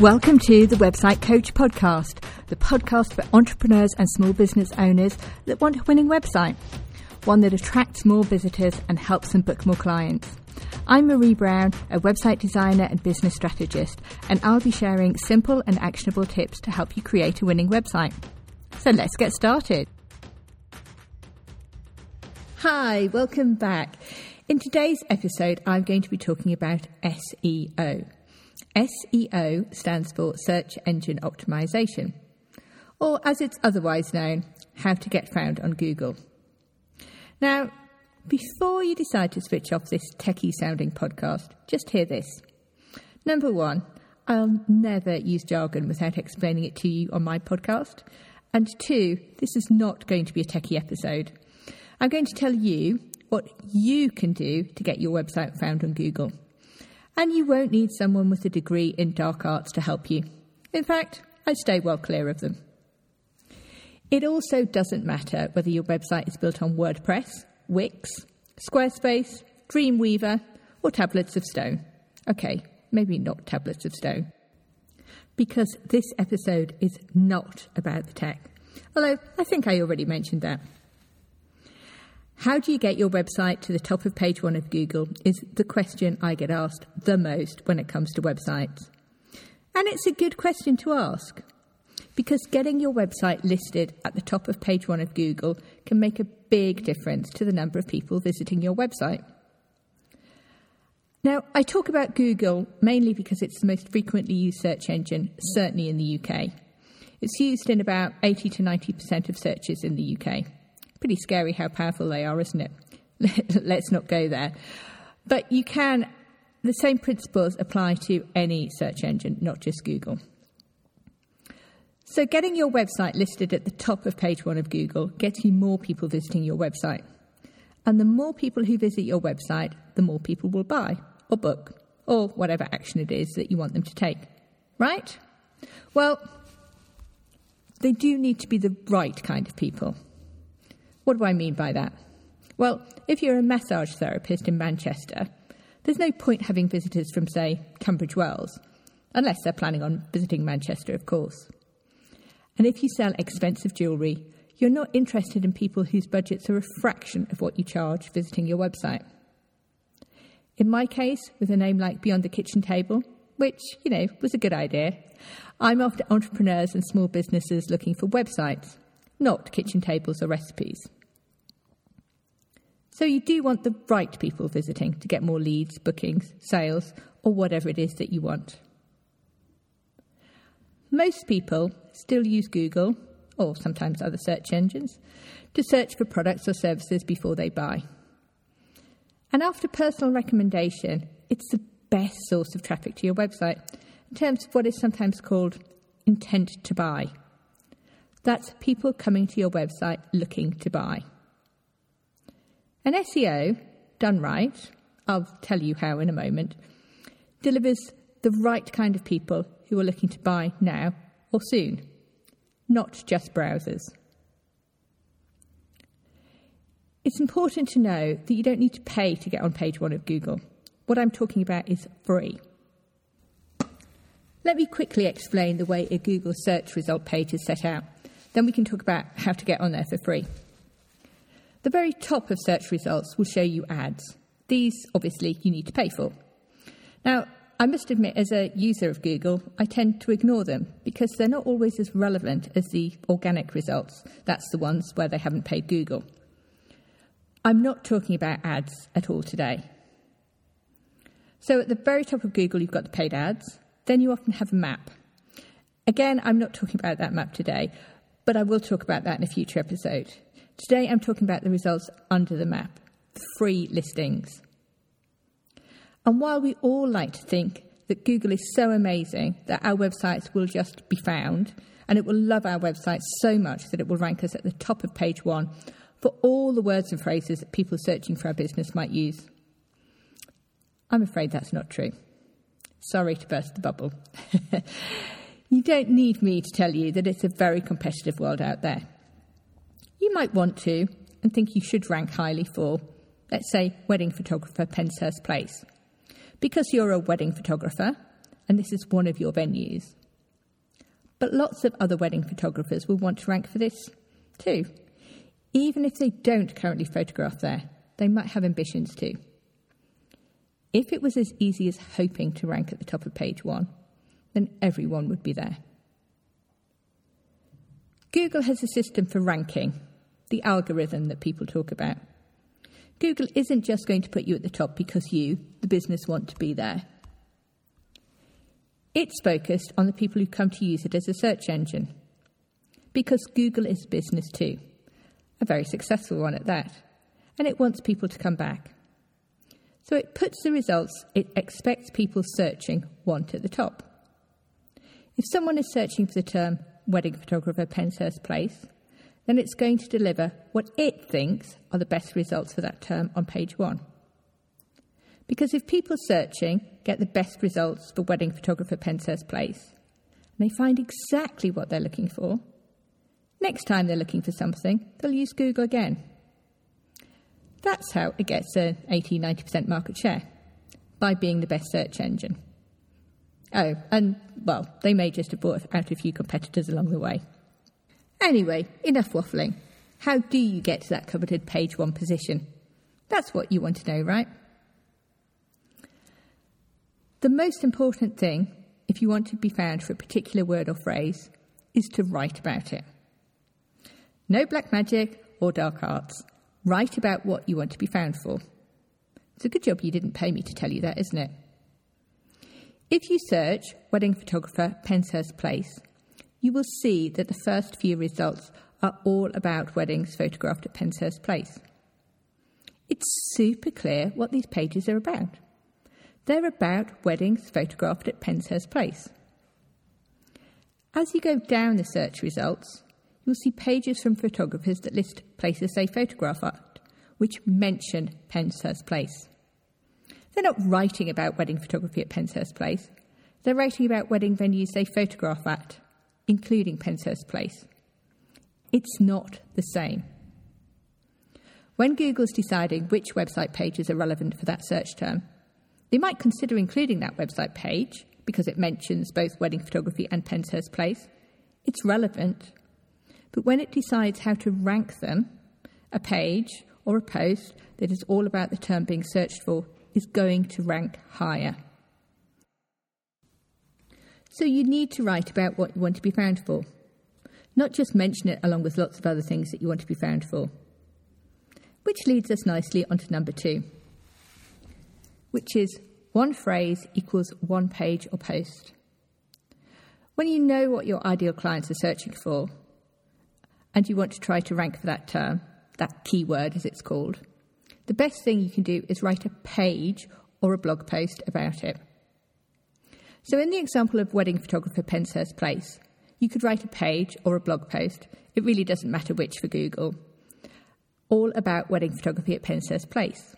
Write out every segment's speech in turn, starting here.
Welcome to the Website Coach Podcast, the podcast for entrepreneurs and small business owners that want a winning website, one that attracts more visitors and helps them book more clients. I'm Marie Brown, a website designer and business strategist, and I'll be sharing simple and actionable tips to help you create a winning website. So let's get started. Hi, welcome back. In today's episode, I'm going to be talking about SEO. SEO stands for Search Engine Optimization, or as it's otherwise known, how to get found on Google. Now, before you decide to switch off this techie sounding podcast, just hear this. Number one, I'll never use jargon without explaining it to you on my podcast. And two, this is not going to be a techie episode. I'm going to tell you what you can do to get your website found on Google and you won't need someone with a degree in dark arts to help you. In fact, I'd stay well clear of them. It also doesn't matter whether your website is built on WordPress, Wix, Squarespace, Dreamweaver, or tablets of stone. Okay, maybe not tablets of stone. Because this episode is not about the tech. Although I think I already mentioned that. How do you get your website to the top of page one of Google is the question I get asked the most when it comes to websites. And it's a good question to ask because getting your website listed at the top of page one of Google can make a big difference to the number of people visiting your website. Now, I talk about Google mainly because it's the most frequently used search engine, certainly in the UK. It's used in about 80 to 90% of searches in the UK. Pretty scary how powerful they are, isn't it? Let's not go there. But you can, the same principles apply to any search engine, not just Google. So, getting your website listed at the top of page one of Google gets you more people visiting your website. And the more people who visit your website, the more people will buy or book or whatever action it is that you want them to take. Right? Well, they do need to be the right kind of people. What do I mean by that? Well, if you're a massage therapist in Manchester, there's no point having visitors from, say, Tunbridge Wells, unless they're planning on visiting Manchester, of course. And if you sell expensive jewellery, you're not interested in people whose budgets are a fraction of what you charge visiting your website. In my case, with a name like Beyond the Kitchen Table, which, you know, was a good idea, I'm after entrepreneurs and small businesses looking for websites, not kitchen tables or recipes. So you do want the right people visiting to get more leads, bookings, sales, or whatever it is that you want. Most people still use Google, or sometimes other search engines, to search for products or services before they buy. And after personal recommendation, it's the best source of traffic to your website in terms of what is sometimes called intent to buy. That's people coming to your website looking to buy. An SEO, done right, I'll tell you how in a moment, delivers the right kind of people who are looking to buy now or soon, not just browsers. It's important to know that you don't need to pay to get on page one of Google. What I'm talking about is free. Let me quickly explain the way a Google search result page is set out. Then we can talk about how to get on there for free. The very top of search results will show you ads. These, obviously, you need to pay for. Now, I must admit, as a user of Google, I tend to ignore them because they're not always as relevant as the organic results. That's the ones where they haven't paid Google. I'm not talking about ads at all today. So, at the very top of Google, you've got the paid ads. Then you often have a map. Again, I'm not talking about that map today, but I will talk about that in a future episode. Today I'm talking about the results under the map, free listings. And while we all like to think that Google is so amazing that our websites will just be found and it will love our websites so much that it will rank us at the top of page one for all the words and phrases that people searching for our business might use. I'm afraid that's not true. Sorry to burst the bubble. you don't need me to tell you that it's a very competitive world out there. You might want to and think you should rank highly for, let's say, wedding photographer Penshurst Place. Because you're a wedding photographer, and this is one of your venues. But lots of other wedding photographers will want to rank for this too. Even if they don't currently photograph there, they might have ambitions too. If it was as easy as hoping to rank at the top of page one, then everyone would be there. Google has a system for ranking, the algorithm that people talk about. Google isn't just going to put you at the top because you, the business, want to be there. It's focused on the people who come to use it as a search engine. Because Google is a business too, a very successful one at that, and it wants people to come back. So it puts the results it expects people searching want at the top. If someone is searching for the term wedding photographer Penshurst Place, then it's going to deliver what it thinks are the best results for that term on page one. Because if people searching get the best results for wedding photographer Penshurst Place, and they find exactly what they're looking for, next time they're looking for something, they'll use Google again. That's how it gets an 80 90% market share, by being the best search engine. Oh, and well, they may just have bought out a few competitors along the way. Anyway, enough waffling. How do you get to that coveted page one position? That's what you want to know, right? The most important thing, if you want to be found for a particular word or phrase, is to write about it. No black magic or dark arts. Write about what you want to be found for. It's a good job you didn't pay me to tell you that, isn't it? If you search wedding photographer Penshurst Place, you will see that the first few results are all about weddings photographed at Penshurst Place. It's super clear what these pages are about. They're about weddings photographed at Penshurst Place. As you go down the search results, you'll see pages from photographers that list places they photograph at, which mention Penshurst Place. They're not writing about wedding photography at Penshurst Place, they're writing about wedding venues they photograph at, including Penshurst Place. It's not the same. When Google's deciding which website pages are relevant for that search term, they might consider including that website page because it mentions both wedding photography and Penshurst Place. It's relevant. But when it decides how to rank them, a page or a post that is all about the term being searched for is going to rank higher. So you need to write about what you want to be found for, not just mention it along with lots of other things that you want to be found for. Which leads us nicely onto number two which is one phrase equals one page or post. When you know what your ideal clients are searching for, and you want to try to rank for that term, that keyword as it's called, the best thing you can do is write a page or a blog post about it. So, in the example of wedding photographer Penshurst Place, you could write a page or a blog post, it really doesn't matter which for Google, all about wedding photography at Penshurst Place.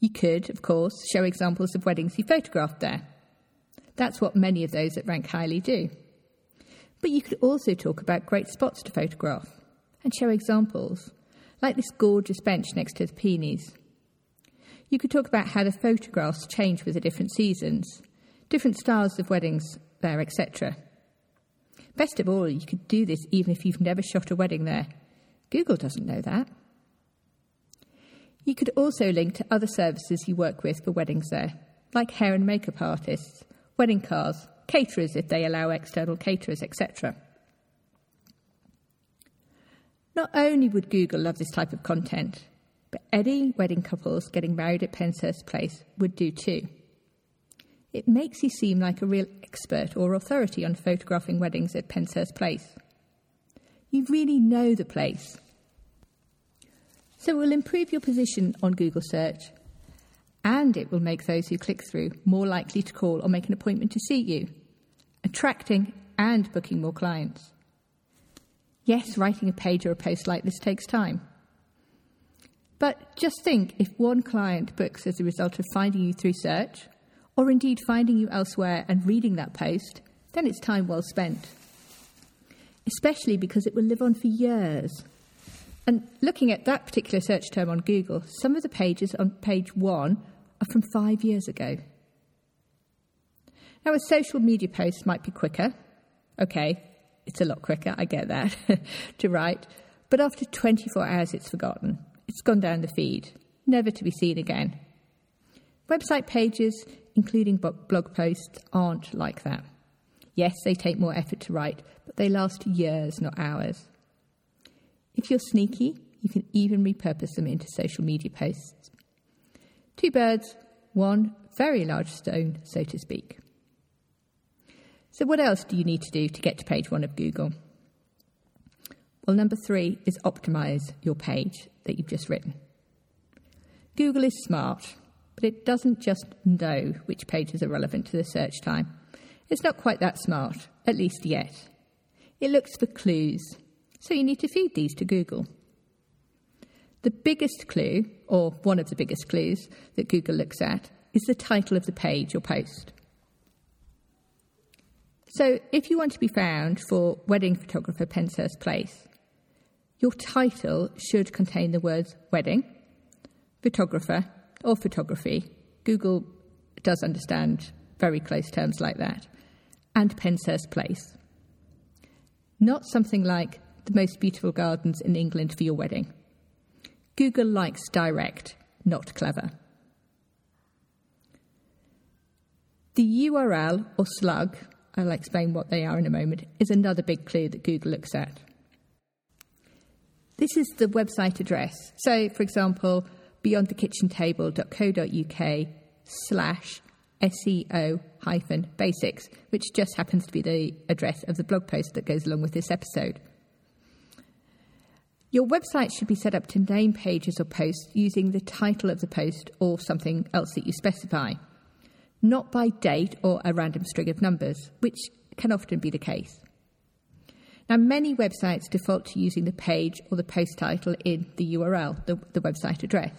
You could, of course, show examples of weddings you photographed there. That's what many of those that rank highly do. But you could also talk about great spots to photograph and show examples, like this gorgeous bench next to the peonies. You could talk about how the photographs change with the different seasons, different styles of weddings there, etc. Best of all, you could do this even if you've never shot a wedding there. Google doesn't know that. You could also link to other services you work with for weddings there, like hair and makeup artists, wedding cars, caterers if they allow external caterers, etc. Not only would Google love this type of content, but any wedding couples getting married at Penshurst Place would do too. It makes you seem like a real expert or authority on photographing weddings at Penshurst Place. You really know the place so it will improve your position on Google search and it will make those who click through more likely to call or make an appointment to see you, attracting and booking more clients. Yes, writing a page or a post like this takes time. But just think if one client books as a result of finding you through search, or indeed finding you elsewhere and reading that post, then it's time well spent. Especially because it will live on for years and looking at that particular search term on Google, some of the pages on page one are from five years ago. Now, a social media post might be quicker. Okay, it's a lot quicker, I get that, to write. But after 24 hours, it's forgotten. It's gone down the feed, never to be seen again. Website pages, including blog posts, aren't like that. Yes, they take more effort to write, but they last years, not hours. If you're sneaky, you can even repurpose them into social media posts. Two birds, one very large stone, so to speak. So, what else do you need to do to get to page one of Google? Well, number three is optimize your page that you've just written. Google is smart, but it doesn't just know which pages are relevant to the search time. It's not quite that smart, at least yet. It looks for clues, so you need to feed these to Google. The biggest clue, or one of the biggest clues that Google looks at, is the title of the page or post. So, if you want to be found for Wedding Photographer Penshurst Place, your title should contain the words wedding, photographer, or photography. Google does understand very close terms like that, and Penshurst Place. Not something like the most beautiful gardens in England for your wedding. Google likes direct, not clever. The URL or slug I'll explain what they are in a moment, is another big clue that Google looks at. This is the website address. So, for example, beyondthekitchentable.co.uk slash SEO hyphen basics, which just happens to be the address of the blog post that goes along with this episode. Your website should be set up to name pages or posts using the title of the post or something else that you specify not by date or a random string of numbers, which can often be the case. Now, many websites default to using the page or the post title in the URL, the, the website address.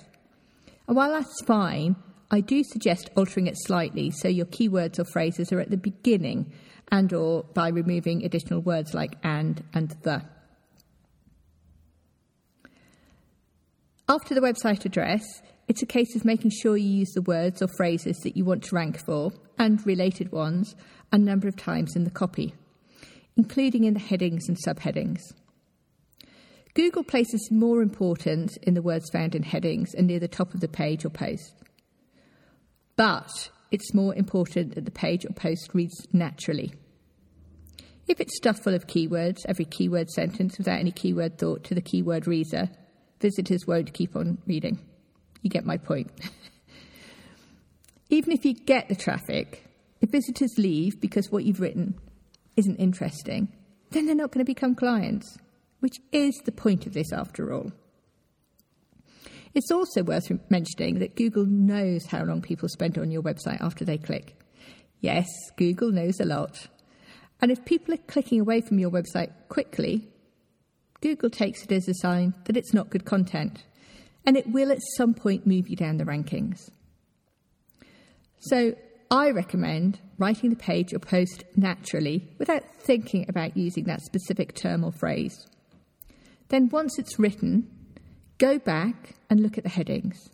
And while that's fine, I do suggest altering it slightly so your keywords or phrases are at the beginning and or by removing additional words like and and the. After the website address, it's a case of making sure you use the words or phrases that you want to rank for and related ones a number of times in the copy, including in the headings and subheadings. Google places more importance in the words found in headings and near the top of the page or post. But it's more important that the page or post reads naturally. If it's stuffed full of keywords, every keyword sentence without any keyword thought to the keyword reader, visitors won't keep on reading. You get my point. Even if you get the traffic, if visitors leave because what you've written isn't interesting, then they're not going to become clients, which is the point of this after all. It's also worth mentioning that Google knows how long people spend on your website after they click. Yes, Google knows a lot. And if people are clicking away from your website quickly, Google takes it as a sign that it's not good content and it will at some point move you down the rankings. So I recommend writing the page or post naturally without thinking about using that specific term or phrase. Then, once it's written, go back and look at the headings.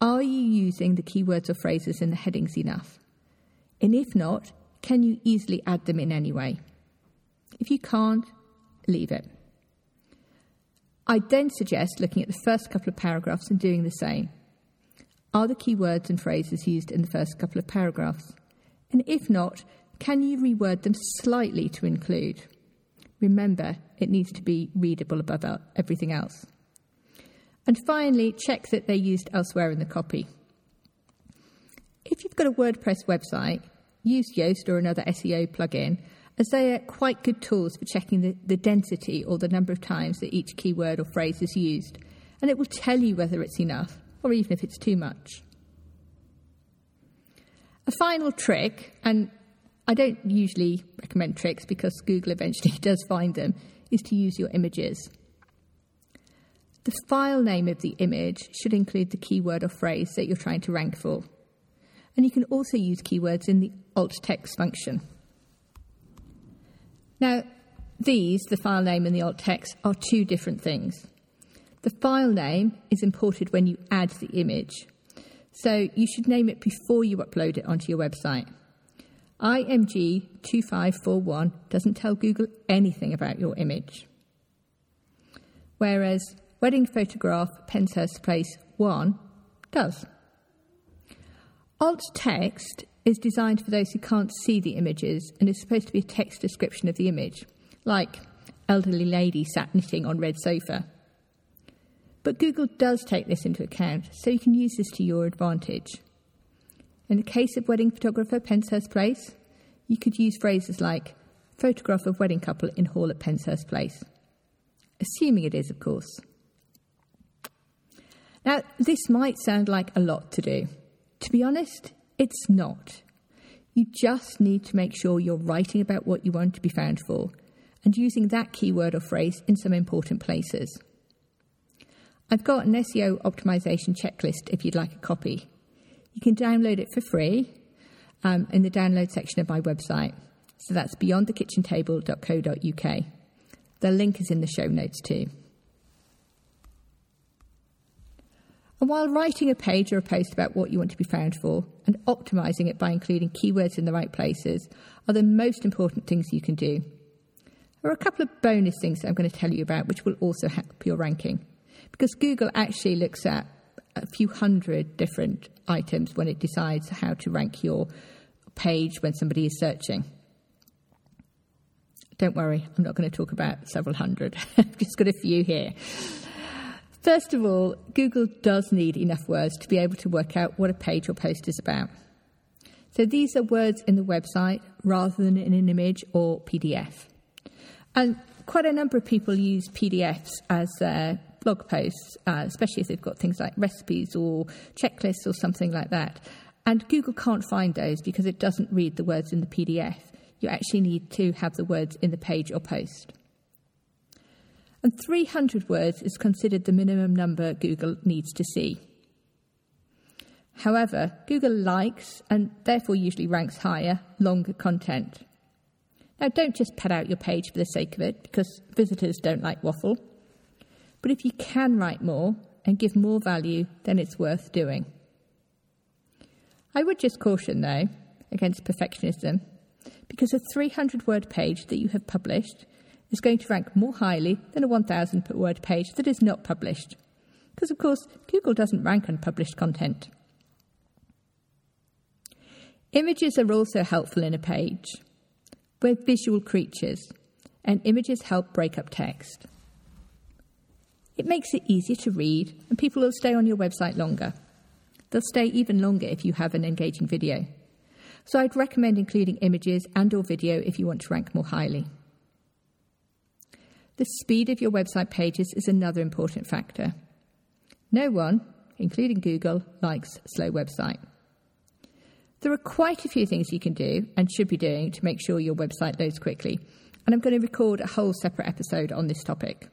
Are you using the keywords or phrases in the headings enough? And if not, can you easily add them in anyway? If you can't, leave it. I then suggest looking at the first couple of paragraphs and doing the same. Are the key words and phrases used in the first couple of paragraphs? And if not, can you reword them slightly to include? Remember, it needs to be readable above everything else. And finally, check that they're used elsewhere in the copy. If you've got a WordPress website, use Yoast or another SEO plugin as they are quite good tools for checking the, the density or the number of times that each keyword or phrase is used, and it will tell you whether it's enough or even if it's too much. A final trick, and I don't usually recommend tricks because Google eventually does find them, is to use your images. The file name of the image should include the keyword or phrase that you're trying to rank for. And you can also use keywords in the alt text function. Now, these, the file name and the alt text, are two different things. The file name is imported when you add the image, so you should name it before you upload it onto your website. IMG 2541 doesn't tell Google anything about your image. Whereas wedding photograph Penshurst Place 1 does. Alt text is designed for those who can't see the images and is supposed to be a text description of the image, like elderly lady sat knitting on red sofa. But Google does take this into account, so you can use this to your advantage. In the case of wedding photographer Penshurst Place, you could use phrases like photograph of wedding couple in hall at Penshurst Place, assuming it is, of course. Now, this might sound like a lot to do. To be honest, it's not. You just need to make sure you're writing about what you want to be found for and using that keyword or phrase in some important places. I've got an SEO optimization checklist if you'd like a copy. You can download it for free um, in the download section of my website. So that's beyondthekitchentable.co.uk. The link is in the show notes too. And while writing a page or a post about what you want to be found for and optimizing it by including keywords in the right places are the most important things you can do. There are a couple of bonus things I'm going to tell you about which will also help your ranking. Because Google actually looks at a few hundred different items when it decides how to rank your page when somebody is searching. Don't worry, I'm not going to talk about several hundred. I've just got a few here. First of all, Google does need enough words to be able to work out what a page or post is about. So these are words in the website rather than in an image or PDF. And quite a number of people use PDFs as uh, blog posts, uh, especially if they've got things like recipes or checklists or something like that. And Google can't find those because it doesn't read the words in the PDF. You actually need to have the words in the page or post and 300 words is considered the minimum number Google needs to see. However, Google likes and therefore usually ranks higher longer content. Now, don't just pad out your page for the sake of it because visitors don't like waffle. But if you can write more and give more value, then it's worth doing. I would just caution, though, against perfectionism because a 300 word page that you have published is going to rank more highly than a 1,000 word page that is not published. Because, of course, Google doesn't rank unpublished content. Images are also helpful in a page. We're visual creatures, and images help break up text. It makes it easier to read, and people will stay on your website longer. They'll stay even longer if you have an engaging video. So I'd recommend including images and or video if you want to rank more highly. The speed of your website pages is another important factor. No one, including Google, likes slow website. There are quite a few things you can do and should be doing to make sure your website loads quickly, and I'm going to record a whole separate episode on this topic.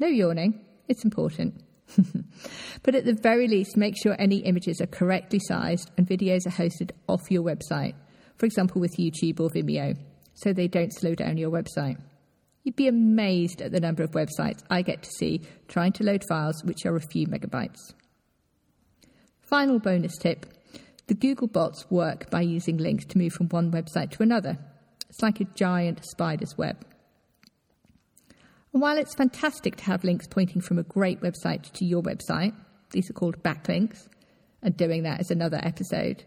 No yawning, it's important. but at the very least, make sure any images are correctly sized and videos are hosted off your website, for example, with YouTube or Vimeo, so they don't slow down your website. You'd be amazed at the number of websites I get to see trying to load files which are a few megabytes. Final bonus tip the Google bots work by using links to move from one website to another. It's like a giant spider's web. And while it's fantastic to have links pointing from a great website to your website, these are called backlinks, and doing that is another episode,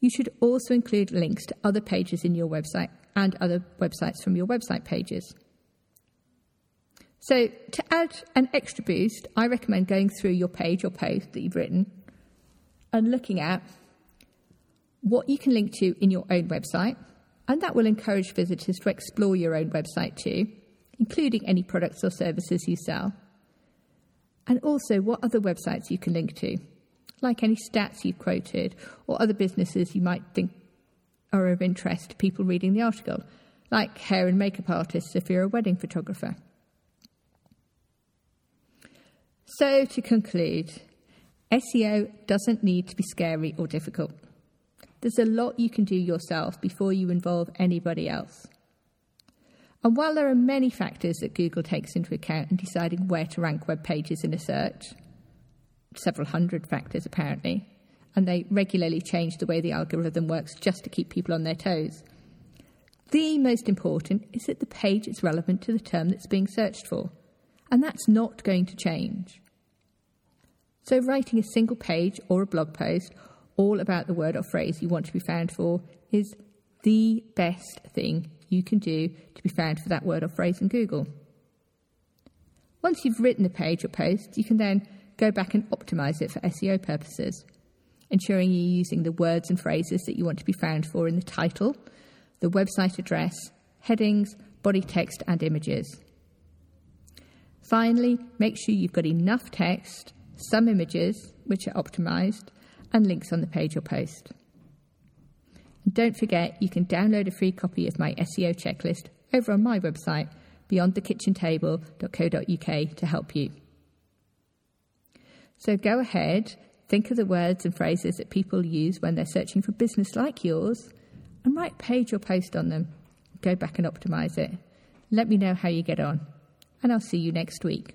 you should also include links to other pages in your website and other websites from your website pages. So, to add an extra boost, I recommend going through your page or post that you've written and looking at what you can link to in your own website, and that will encourage visitors to explore your own website too, including any products or services you sell. And also what other websites you can link to, like any stats you've quoted or other businesses you might think are of interest to people reading the article, like hair and makeup artists if you're a wedding photographer. So, to conclude, SEO doesn't need to be scary or difficult. There's a lot you can do yourself before you involve anybody else. And while there are many factors that Google takes into account in deciding where to rank web pages in a search, several hundred factors apparently, and they regularly change the way the algorithm works just to keep people on their toes, The most important is that the page is relevant to the term that's being searched for, and that's not going to change. So, writing a single page or a blog post all about the word or phrase you want to be found for is the best thing you can do to be found for that word or phrase in Google. Once you've written the page or post, you can then go back and optimize it for SEO purposes, ensuring you're using the words and phrases that you want to be found for in the title, the website address, headings, body text, and images. Finally, make sure you've got enough text, some images, which are optimized, and links on the page or post. And don't forget, you can download a free copy of my SEO checklist over on my website, beyondthekitchentable.co.uk, to help you. So go ahead, think of the words and phrases that people use when they're searching for business like yours, and write page or post on them. Go back and optimize it. Let me know how you get on, and I'll see you next week.